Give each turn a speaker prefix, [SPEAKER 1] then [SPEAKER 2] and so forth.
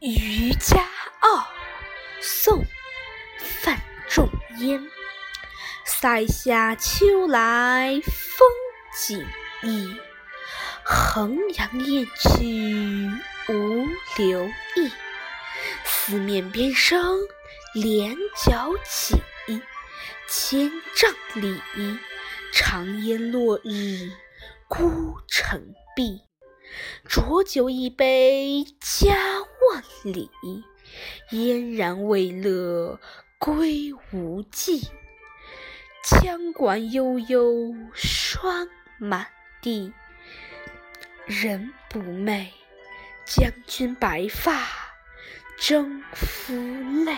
[SPEAKER 1] 渔家傲，宋·范仲淹。塞下秋来风景异，衡阳雁去无留意。四面边声连角起，千嶂里，长烟落日孤城闭。浊酒一杯家里，燕然未勒归无计。羌管悠悠霜满地，人不寐，将军白发征夫泪。